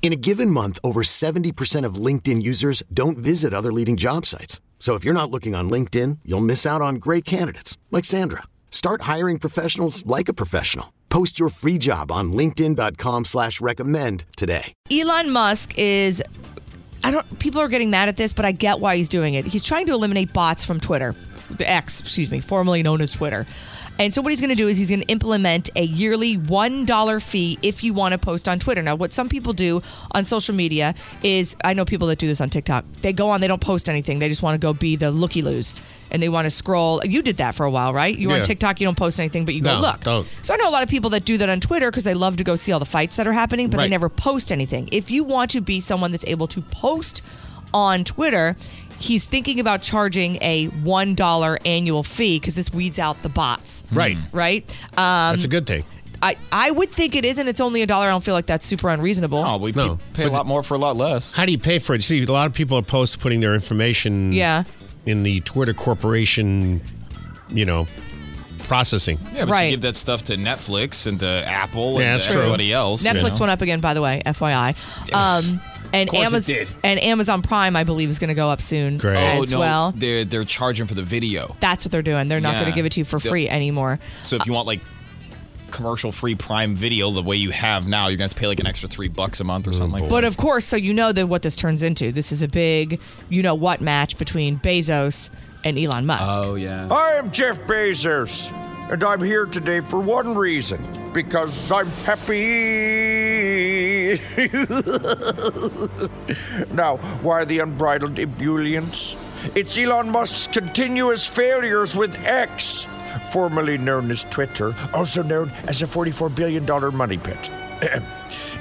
In a given month, over 70% of LinkedIn users don't visit other leading job sites. So if you're not looking on LinkedIn, you'll miss out on great candidates like Sandra. Start hiring professionals like a professional. Post your free job on LinkedIn.com slash recommend today. Elon Musk is I don't people are getting mad at this, but I get why he's doing it. He's trying to eliminate bots from Twitter. The X, excuse me, formerly known as Twitter. And so what he's going to do is he's going to implement a yearly $1 fee if you want to post on Twitter. Now, what some people do on social media is I know people that do this on TikTok. They go on, they don't post anything. They just want to go be the looky loos and they want to scroll. You did that for a while, right? You were on TikTok, you don't post anything, but you go look. don't. So I know a lot of people that do that on Twitter because they love to go see all the fights that are happening, but they never post anything. If you want to be someone that's able to post on Twitter, he's thinking about charging a $1 annual fee because this weeds out the bots. Right. Right? Um, That's a good thing. I, I would think it is, and it's only a dollar. I don't feel like that's super unreasonable. Oh, we No, pay, pay a but- lot more for a lot less. How do you pay for it? See, a lot of people are opposed to putting their information Yeah. in the Twitter corporation, you know, processing. Yeah, but Right. you give that stuff to Netflix and to Apple Yeah, and that's to true. everybody else. you Netflix know? went up again, by the way, FYI. Um, and Amazon and Amazon Prime, I believe, is going to go up soon Great. Oh as no, well. they're they're charging for the video. That's what they're doing. They're not going to give it to you for The- free anymore. So if you want like commercial free Prime Video the way you have now, you're gonna have to pay like an extra three bucks a month or oh, something like that. But of course, so you know that what this turns into. This is a big, you know what match between Bezos and Elon Musk. Oh yeah. I am Jeff Bezos, and I'm here today for one reason because I'm happy. now, why the unbridled ebullience? It's Elon Musk's continuous failures with X, formerly known as Twitter, also known as a $44 billion money pit.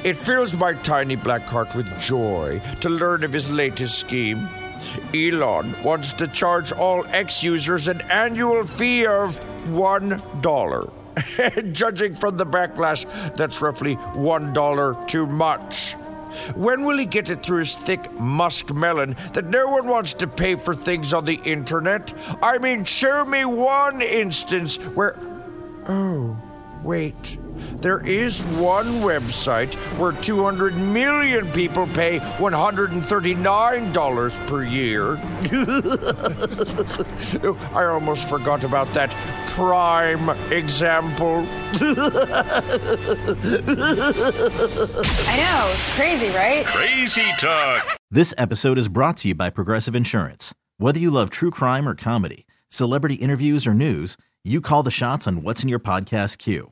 it fills my tiny black heart with joy to learn of his latest scheme. Elon wants to charge all X users an annual fee of $1. Judging from the backlash, that's roughly $1 too much. When will he get it through his thick musk melon that no one wants to pay for things on the internet? I mean, show me one instance where. Oh, wait. There is one website where 200 million people pay $139 per year. I almost forgot about that prime example. I know, it's crazy, right? Crazy Talk. This episode is brought to you by Progressive Insurance. Whether you love true crime or comedy, celebrity interviews or news, you call the shots on what's in your podcast queue.